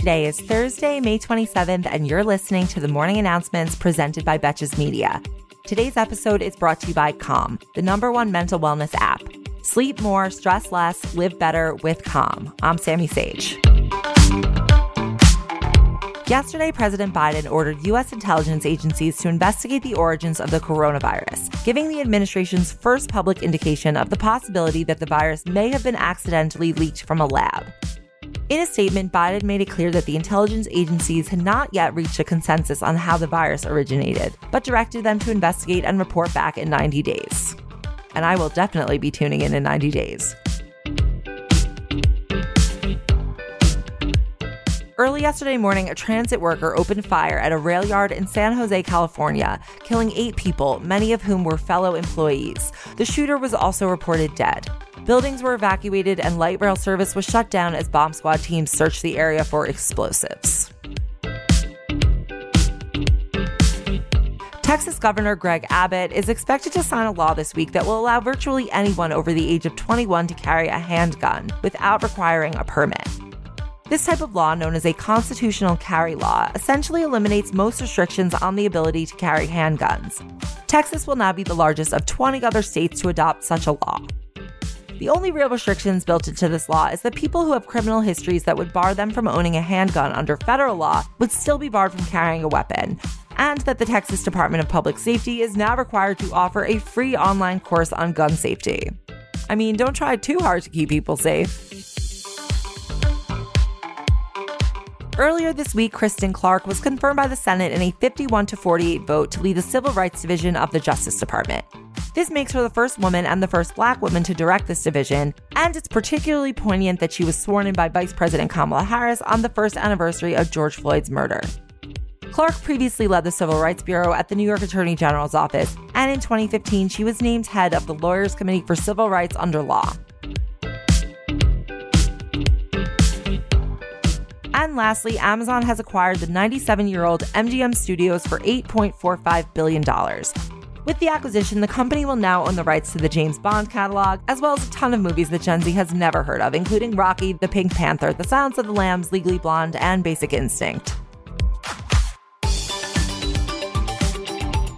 Today is Thursday, May 27th, and you're listening to the morning announcements presented by Betches Media. Today's episode is brought to you by Calm, the number one mental wellness app. Sleep more, stress less, live better with Calm. I'm Sami Sage. Yesterday, President Biden ordered U.S. intelligence agencies to investigate the origins of the coronavirus, giving the administration's first public indication of the possibility that the virus may have been accidentally leaked from a lab. In a statement, Biden made it clear that the intelligence agencies had not yet reached a consensus on how the virus originated, but directed them to investigate and report back in 90 days. And I will definitely be tuning in in 90 days. Early yesterday morning, a transit worker opened fire at a rail yard in San Jose, California, killing eight people, many of whom were fellow employees. The shooter was also reported dead. Buildings were evacuated and light rail service was shut down as bomb squad teams searched the area for explosives. Texas Governor Greg Abbott is expected to sign a law this week that will allow virtually anyone over the age of 21 to carry a handgun without requiring a permit. This type of law, known as a constitutional carry law, essentially eliminates most restrictions on the ability to carry handguns. Texas will now be the largest of 20 other states to adopt such a law. The only real restrictions built into this law is that people who have criminal histories that would bar them from owning a handgun under federal law would still be barred from carrying a weapon, and that the Texas Department of Public Safety is now required to offer a free online course on gun safety. I mean, don't try too hard to keep people safe. Earlier this week, Kristen Clarke was confirmed by the Senate in a 51 to 48 vote to lead the Civil Rights Division of the Justice Department. This makes her the first woman and the first black woman to direct this division, and it's particularly poignant that she was sworn in by Vice President Kamala Harris on the first anniversary of George Floyd's murder. Clarke previously led the Civil Rights Bureau at the New York Attorney General's office, and in 2015, she was named head of the Lawyers Committee for Civil Rights under law. And lastly, Amazon has acquired the 97 year old MGM Studios for $8.45 billion. With the acquisition, the company will now own the rights to the James Bond catalog, as well as a ton of movies that Gen Z has never heard of, including Rocky, The Pink Panther, The Silence of the Lambs, Legally Blonde, and Basic Instinct.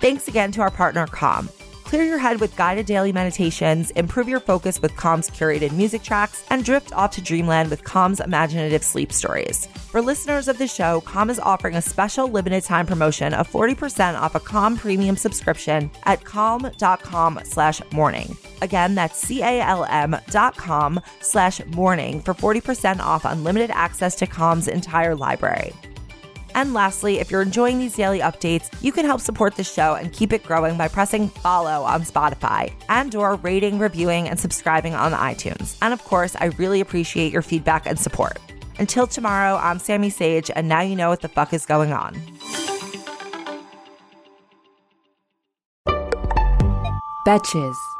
Thanks again to our partner, Calm. Clear your head with guided daily meditations, improve your focus with Calm's curated music tracks, and drift off to dreamland with Calm's imaginative sleep stories. For listeners of the show, Calm is offering a special limited time promotion of 40% off a Calm premium subscription at calm.com slash morning. Again, that's C-A-L-M dot com slash morning for 40% off unlimited access to Calm's entire library. And lastly, if you're enjoying these daily updates, you can help support the show and keep it growing by pressing follow on Spotify and or rating, reviewing, and subscribing on iTunes. And of course, I really appreciate your feedback and support. Until tomorrow, I'm Sami Sage, and now you know what the fuck is going on. Betches.